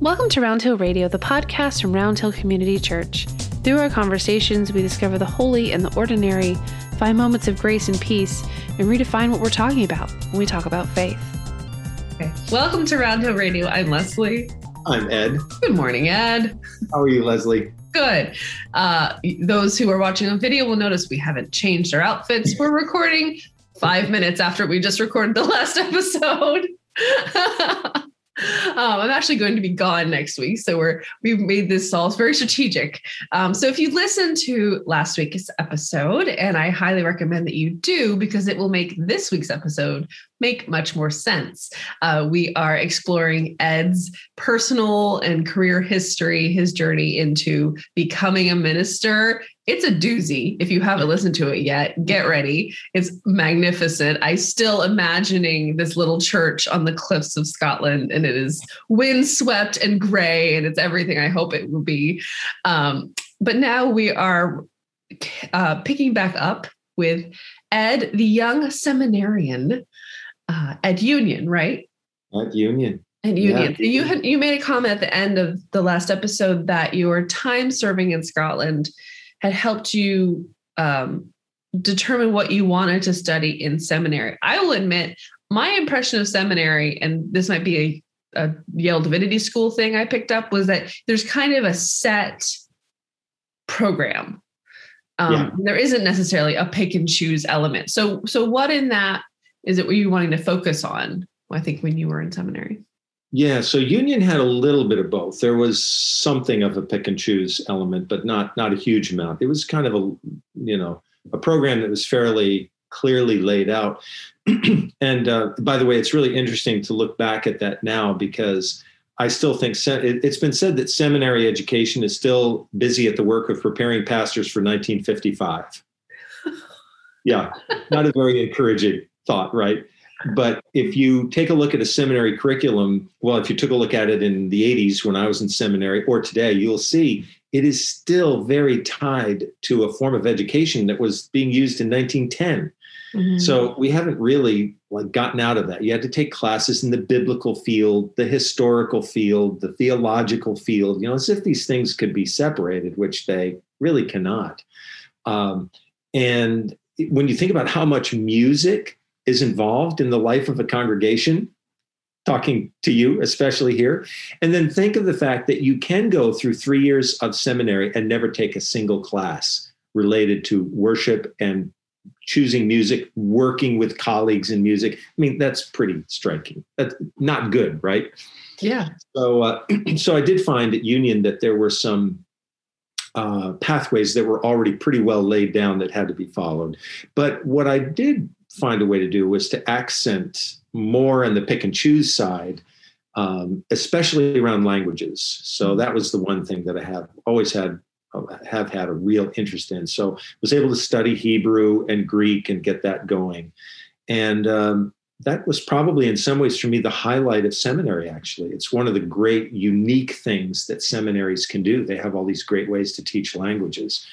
Welcome to Round Hill Radio, the podcast from Round Hill Community Church. Through our conversations, we discover the holy and the ordinary, find moments of grace and peace, and redefine what we're talking about when we talk about faith. Okay. Welcome to Round Hill Radio. I'm Leslie. I'm Ed. Good morning, Ed. How are you, Leslie? Good. Uh, those who are watching on video will notice we haven't changed our outfits. We're recording five minutes after we just recorded the last episode. Um, I'm actually going to be gone next week, so we're we've made this all very strategic. Um, so if you listened to last week's episode, and I highly recommend that you do because it will make this week's episode make much more sense. Uh, we are exploring Ed's personal and career history, his journey into becoming a minister. It's a doozy. If you haven't listened to it yet, get ready. It's magnificent. I still imagining this little church on the cliffs of Scotland, and it is windswept and gray, and it's everything I hope it will be. Um, but now we are uh, picking back up with Ed, the young seminarian uh, at Union, right? At Union. At Union. Yeah. You had you made a comment at the end of the last episode that your time serving in Scotland had helped you um, determine what you wanted to study in seminary. I will admit, my impression of seminary, and this might be a, a Yale Divinity School thing I picked up, was that there's kind of a set program. Um, yeah. There isn't necessarily a pick and choose element. So, so what in that is it what you wanting to focus on? I think when you were in seminary. Yeah, so Union had a little bit of both. There was something of a pick and choose element, but not not a huge amount. It was kind of a you know a program that was fairly clearly laid out. and uh, by the way, it's really interesting to look back at that now because I still think se- it's been said that seminary education is still busy at the work of preparing pastors for 1955. yeah, not a very encouraging thought, right? But if you take a look at a seminary curriculum, well, if you took a look at it in the 80s when I was in seminary or today, you'll see it is still very tied to a form of education that was being used in 1910. Mm-hmm. So we haven't really like gotten out of that. You had to take classes in the biblical field, the historical field, the theological field, you know, as if these things could be separated, which they really cannot. Um, and when you think about how much music is involved in the life of a congregation, talking to you, especially here. And then think of the fact that you can go through three years of seminary and never take a single class related to worship and choosing music, working with colleagues in music. I mean, that's pretty striking. That's not good, right? Yeah. So, uh, so I did find at Union that there were some uh, pathways that were already pretty well laid down that had to be followed. But what I did find a way to do was to accent more on the pick and choose side, um, especially around languages. So that was the one thing that I have always had have had a real interest in. So was able to study Hebrew and Greek and get that going, and um, that was probably in some ways for me the highlight of seminary. Actually, it's one of the great unique things that seminaries can do. They have all these great ways to teach languages,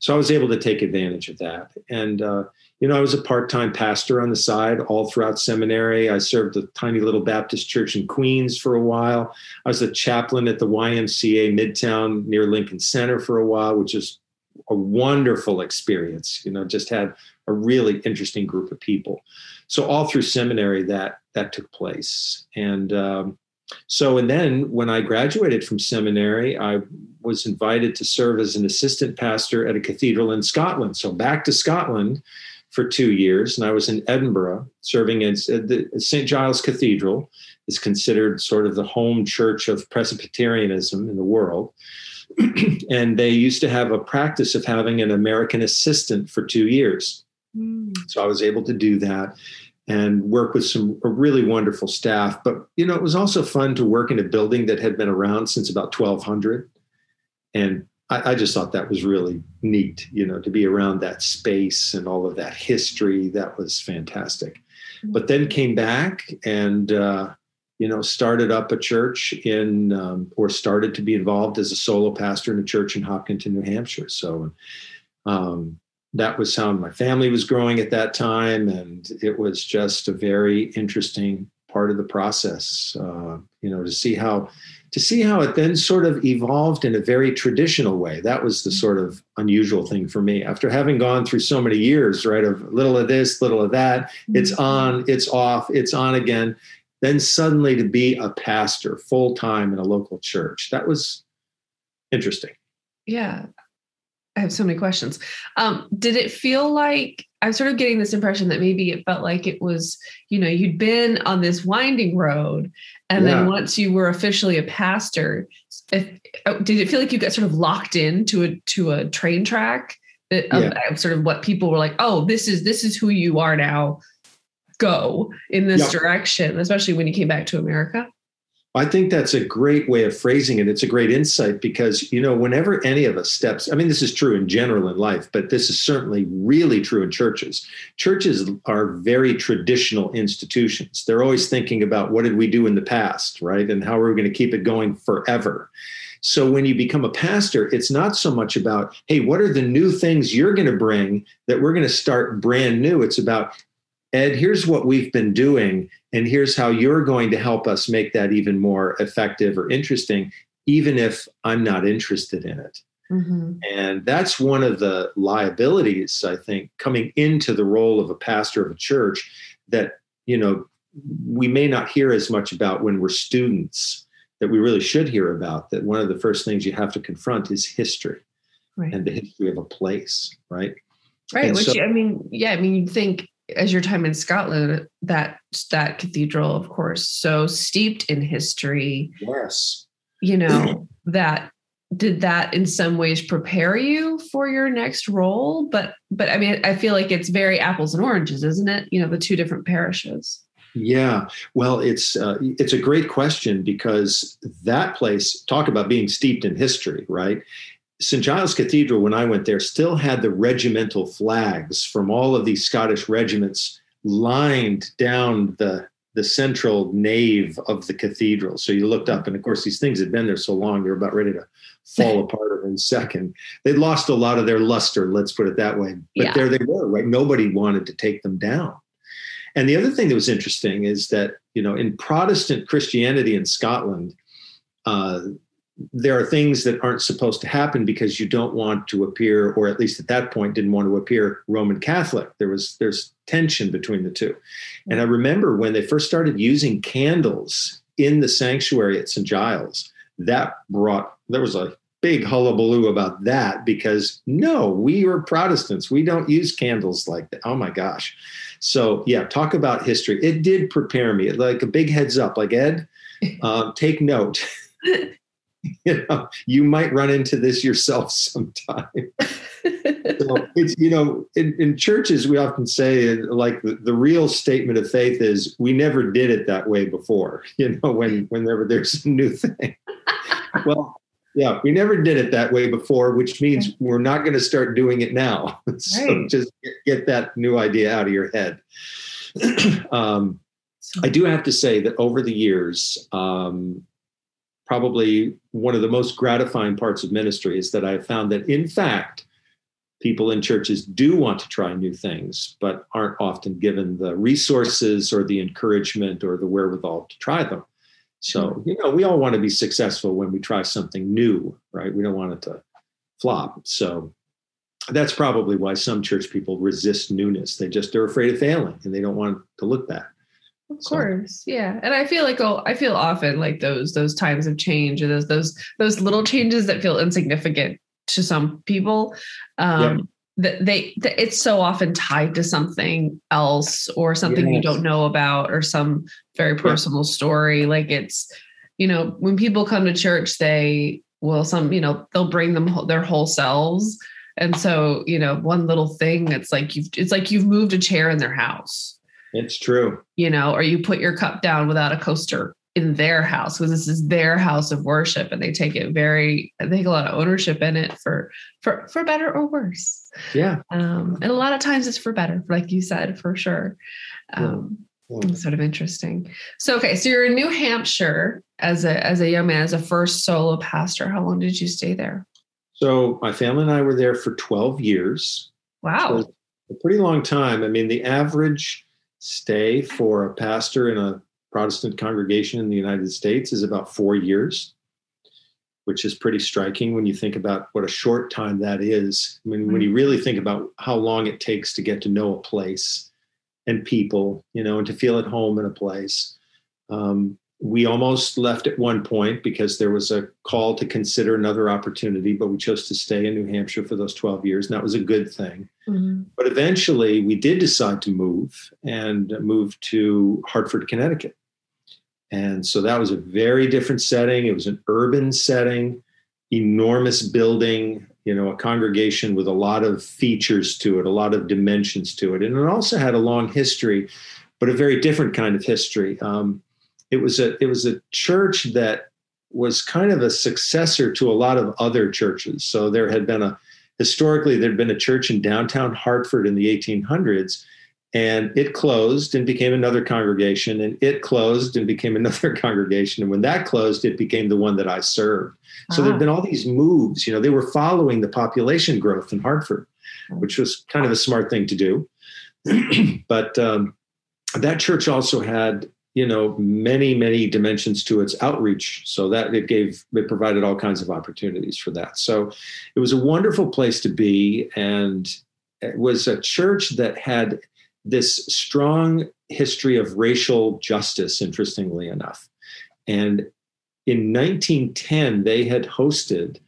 so I was able to take advantage of that and. Uh, you know, I was a part time pastor on the side all throughout seminary. I served a tiny little Baptist church in Queens for a while. I was a chaplain at the YMCA Midtown near Lincoln Center for a while, which is a wonderful experience. You know, just had a really interesting group of people. So all through seminary, that that took place, and um, so and then when I graduated from seminary, I was invited to serve as an assistant pastor at a cathedral in Scotland. So back to Scotland for two years, and I was in Edinburgh serving as uh, the St. Giles Cathedral is considered sort of the home church of Presbyterianism in the world. and they used to have a practice of having an American assistant for two years. Mm. So I was able to do that and work with some a really wonderful staff. But you know, it was also fun to work in a building that had been around since about 1200 and I, I, just thought that was really neat, you know, to be around that space and all of that history. That was fantastic. Mm-hmm. But then came back and, uh, you know, started up a church in, um, or started to be involved as a solo pastor in a church in Hopkinton, New Hampshire. So um, that was how my family was growing at that time. And it was just a very interesting part of the process, uh, you know, to see how to see how it then sort of evolved in a very traditional way. That was the sort of unusual thing for me. After having gone through so many years, right, of little of this, little of that, it's Mm-hmm. on, it's off, it's on again. Then suddenly to be a pastor full time in a local church, that was interesting. Yeah. I have so many questions. Um, did it feel like I'm sort of getting this impression that maybe it felt like it was, you know, you'd been on this winding road, and Yeah. then once you were officially a pastor, if, oh, did it feel like you got sort of locked into a to a train track that of, Yeah. sort of what people were like, oh, this is this is who you are now. Go in this direction, especially when you came back to America. I think that's a great way of phrasing it. It's a great insight because, you know, whenever any of us steps, I mean, this is true in general in life, but this is certainly really true in churches. Churches are very traditional institutions. They're always thinking about what did we do in the past, right? And how are we going to keep it going forever? So when you become a pastor, it's not so much about, hey, what are the new things you're going to bring that we're going to start brand new? It's about, Ed, here's what we've been doing, and here's how you're going to help us make that even more effective or interesting, even if I'm not interested in it. Mm-hmm. And that's one of the liabilities, I think, coming into the role of a pastor of a church that, you know, we may not hear as much about when we're students that we really should hear about. That one of the first things you have to confront is history Right. and the history of a place, right? Right. And Which so- I mean, yeah, I mean, you'd think as your time in Scotland, that that cathedral, of course, so steeped in history, Yes. you know, that did that in some ways prepare you for your next role? But but I mean, I feel like it's very apples and oranges, isn't it? You know, the two different parishes. Yeah, well, it's uh, it's a great question because that place talk about being steeped in history, right? St. Giles Cathedral, when I went there, still had the regimental flags from all of these Scottish regiments lined down the the central nave of the cathedral. So you looked up, and of course, these things had been there so long they were about ready to fall apart in a second. They'd lost a lot of their luster, let's put it that way. But Yeah. there they were, right? Nobody wanted to take them down. And the other thing that was interesting is that, you know, in Protestant Christianity in Scotland, uh, there are things that aren't supposed to happen because you don't want to appear, or at least at that point, didn't want to appear Roman Catholic. There was there's tension between the two. And I remember when they first started using candles in the sanctuary at St. Giles, that brought there was a big hullabaloo about that because no, we are Protestants. We don't use candles like that. Oh my gosh. So yeah, talk about history. It did prepare me. Like a big heads up, like Ed, um, take note. you know, you might run into this yourself sometime. so it's you know, in, in churches we often say like the, the real statement of faith is we never did it that way before. You know, when whenever there's a new thing. well, yeah, we never did it that way before, which means we're not going to start doing it now. so Right. just get, get that new idea out of your head. um, I do have to say that over the years, um, probably one of the most gratifying parts of ministry is that I've found that, in fact, people in churches do want to try new things, but aren't often given the resources or the encouragement or the wherewithal to try them. So, mm-hmm. you know, we all want to be successful when we try something new, right? We don't want it to flop. So, that's probably why some church people resist newness. They just are afraid of failing and they don't want to look bad. Of So- course, yeah, and I feel like oh, I feel often like those those times of change or those those those little changes that feel insignificant to some people. Um, That they that it's so often tied to something else or something you don't know about or some very personal story. Like it's you know when people come to church, they will some you know they'll bring them whole- their whole selves, and so you know one little thing it's like you've it's like you've moved a chair in their house It's true. you know, or you put your cup down without a coaster in their house because this is their house of worship and they take it very they take a lot of ownership in it for for for better or worse Yeah. um and a lot of times it's for better like you said for sure um Yeah. it's sort of interesting so okay so you're in new hampshire as a as a young man as a first solo pastor how long did you stay there So my family and I were there for 12 years. wow a pretty long time. I mean, the average stay for a pastor in a Protestant congregation in the United States is about four years. which is pretty striking when you think about what a short time that is. I mean, when you really think about how long it takes to get to know a place and people, you know, and to feel at home in a place. Um, we almost left at one point because there was a call to consider another opportunity, but we chose to stay in New Hampshire for those 12 years, and that was a good thing. Mm-hmm. But eventually, we did decide to move and move to Hartford, Connecticut. And so that was a very different setting. It was an urban setting, enormous building, you know, a congregation with a lot of features to it, a lot of dimensions to it. And it also had a long history, but a very different kind of history. Um, it was a it was a church that was kind of a successor to a lot of other churches. So there had been a historically there'd been a church in downtown Hartford in the 1800s and it closed and became another congregation and it closed and became another congregation and when that closed it became the one that i served. So there'd been all these moves you know they were following the population growth in hartford which was kind of a smart thing to do. But um, that church also had you know many many dimensions to its outreach so that it gave it provided all kinds of opportunities for that so it was a wonderful place to be and it was a church that had this strong history of racial justice, interestingly enough. And in 1910, they had hosted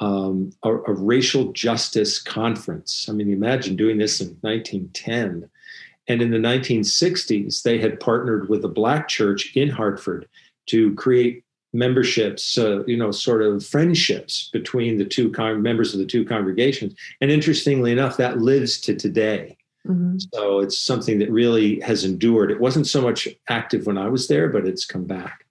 um, a, a, racial justice conference. I mean, imagine doing this in 1910. And in the 1960s, they had partnered with a Black church in Hartford to create memberships, uh, you know, sort of friendships between the two con- members of the two congregations. And interestingly enough, that lives to today. Mm-hmm. So it's something that really has endured. It wasn't so much active when I was there, but it's come back.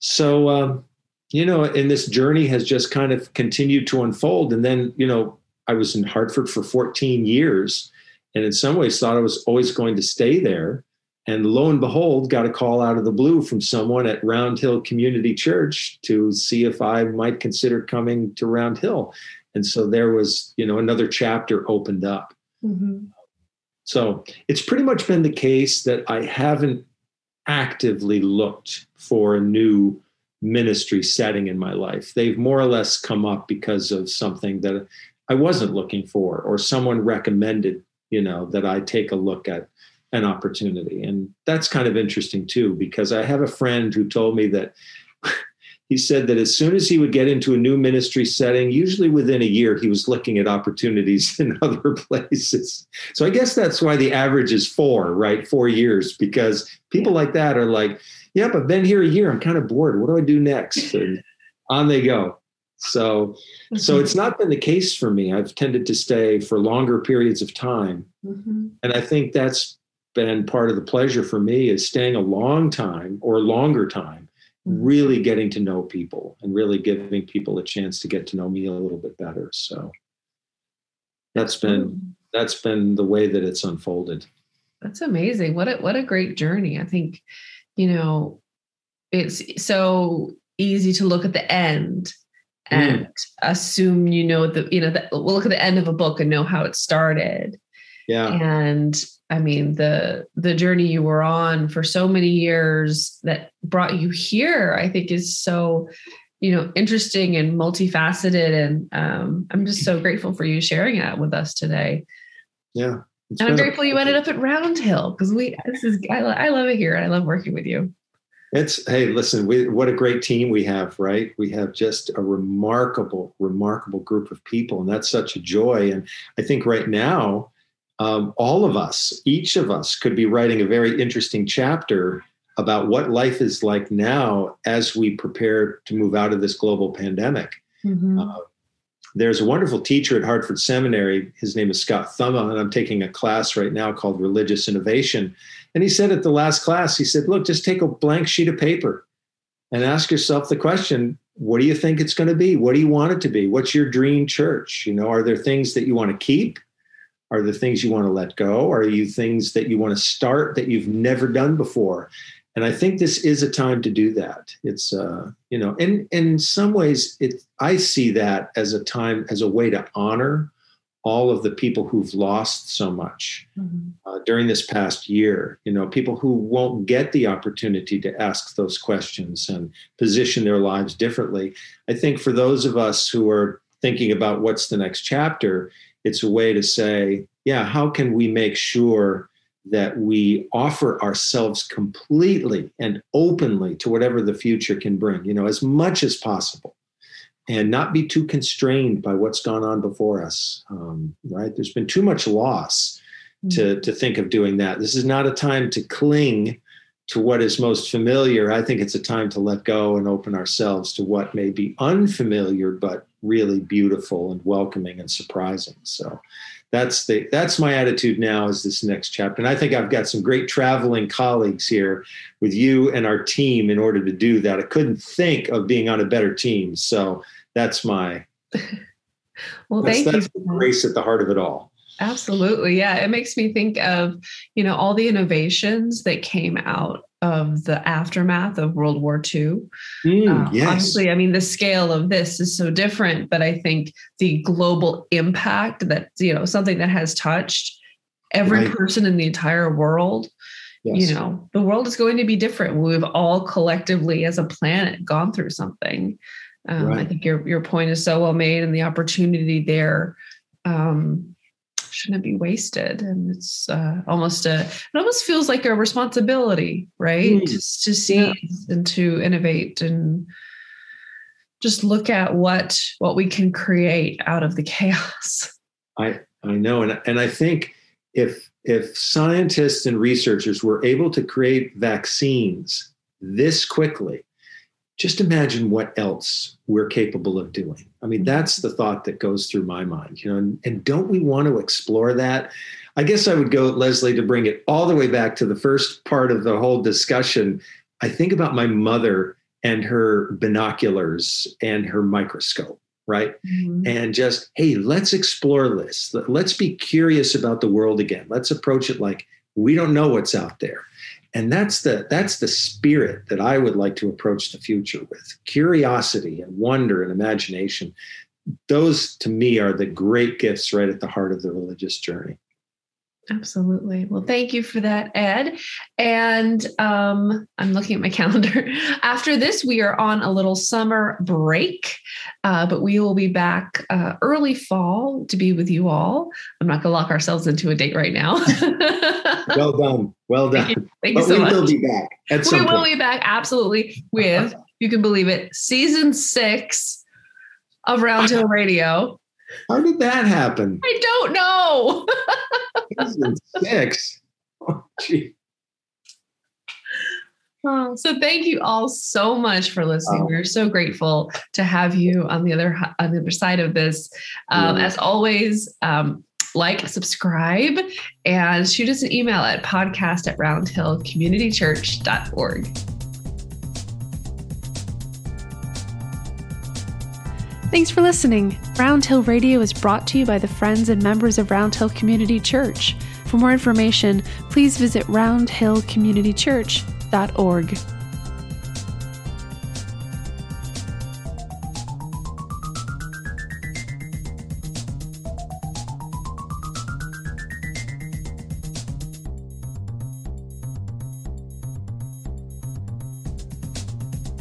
So, um, you know, and this journey has just kind of continued to unfold. And then, you know, I was in Hartford for 14 years and in some ways thought I was always going to stay there. And lo and behold, got a call out of the blue from someone at Round Hill Community Church to see if I might consider coming to Round Hill. And so there was, you know, another chapter opened up. Mm-hmm. So it's pretty much been the case that I haven't actively looked for a new ministry setting in my life. They've more or less come up because of something that I wasn't looking for, or someone recommended, you know, that I take a look at an opportunity. And that's kind of interesting too, because I have a friend who told me that he said that as soon as he would get into a new ministry setting, usually within a year, he was looking at opportunities in other places. So I guess that's why the average is four, right? Four years, because people like that are like, yep, I've been here a year. I'm kind of bored. What do I do next? And on they go. So, mm-hmm. so it's not been the case for me. I've tended to stay for longer periods of time. Mm-hmm. And I think that's been part of the pleasure for me is staying a long time or longer time really getting to know people and really giving people a chance to get to know me a little bit better so that's been that's been the way that it's unfolded that's amazing what a what a great journey i think you know it's so easy to look at the end and mm. assume you know the you know that we'll look at the end of a book and know how it started yeah and I mean, the the journey you were on for so many years that brought you here, I think is so, you know, interesting and multifaceted. And um, I'm just so grateful for you sharing that with us today. Yeah. And I'm grateful you ended up at Round Hill because we this is I, I love it here. I love working with you. It's hey, listen, we, what a great team we have, right? We have just a remarkable, remarkable group of people, and that's such a joy. And I think right now, um, all of us, each of us, could be writing a very interesting chapter about what life is like now as we prepare to move out of this global pandemic. Mm-hmm. Uh, there's a wonderful teacher at Hartford Seminary. His name is Scott Thumma, and I'm taking a class right now called Religious Innovation. And he said at the last class, he said, Look, just take a blank sheet of paper and ask yourself the question what do you think it's going to be? What do you want it to be? What's your dream church? You know, are there things that you want to keep? Are there things you want to let go? Are you things that you want to start that you've never done before? And I think this is a time to do that. It's uh, you know, and, and in some ways, it I see that as a time as a way to honor all of the people who've lost so much Mhm. uh, during this past year. You know, people who won't get the opportunity to ask those questions and position their lives differently. I think for those of us who are thinking about what's the next chapter, it's a way to say, yeah, how can we make sure that we offer ourselves completely and openly to whatever the future can bring, you know, as much as possible and not be too constrained by what's gone on before us. Um, right? There's been too much loss to to think of doing that. This is not a time to cling to what is most familiar. I think it's a time to let go and open ourselves to what may be unfamiliar but really beautiful and welcoming and surprising. So that's the that's my attitude now is this next chapter. And I think I've got some great traveling colleagues here with you and our team in order to do that. I couldn't think of being on a better team. So that's my Well, that's, thank you. that's for the grace at the heart of it all. Absolutely. Yeah. It makes me think of, you know, all the innovations that came out of the aftermath of World War II. Mm, Uh, yes. Obviously, I mean, the scale of this is so different, but I think the global impact that, you know, something that has touched every Right. person in the entire world, Yes. you know, the world is going to be different. We've all collectively as a planet gone through something. Um, I think your, your point is so well made and the opportunity there um, shouldn't be wasted. And it's uh, almost a, it almost feels like a responsibility, right? Mm. Just to see Yeah. and to innovate and just look at what what we can create out of the chaos. I I know, and and I think if if scientists and researchers were able to create vaccines this quickly, just imagine what else we're capable of doing. I mean, that's the thought that goes through my mind, you know. And, and don't we want to explore that? I guess I would go, Leslie, to bring it all the way back to the first part of the whole discussion. I think about my mother and her binoculars and her microscope, right? Mm-hmm. and just hey let's explore this let's be curious about the world again let's approach it like we don't know what's out there and that's the that's the spirit that i would like to approach the future with. Curiosity and wonder and imagination. Those to me are the great gifts right at the heart of the religious journey Absolutely. Well, thank you for that, Ed. And um, I'm looking at my calendar. After this, we are on a little summer break, uh, but we will be back uh, early fall to be with you all. I'm not going to lock ourselves into a date right now. well done well done Thank you but so we much. will be back at we will point be back absolutely with, you can believe it, season six of Round Hill Radio. How did that happen I don't know. Six oh, gee. Oh, so thank you all so much for listening. Oh. We're so grateful to have you on the other on the other side of this. Um, Yeah. As always, um, like, subscribe, and shoot us an email at podcast at roundhillcommunitychurch.org. Thanks for listening. Round Hill Radio is brought to you by the friends and members of Round Hill Community Church. For more information, please visit roundhillcommunitychurch.org.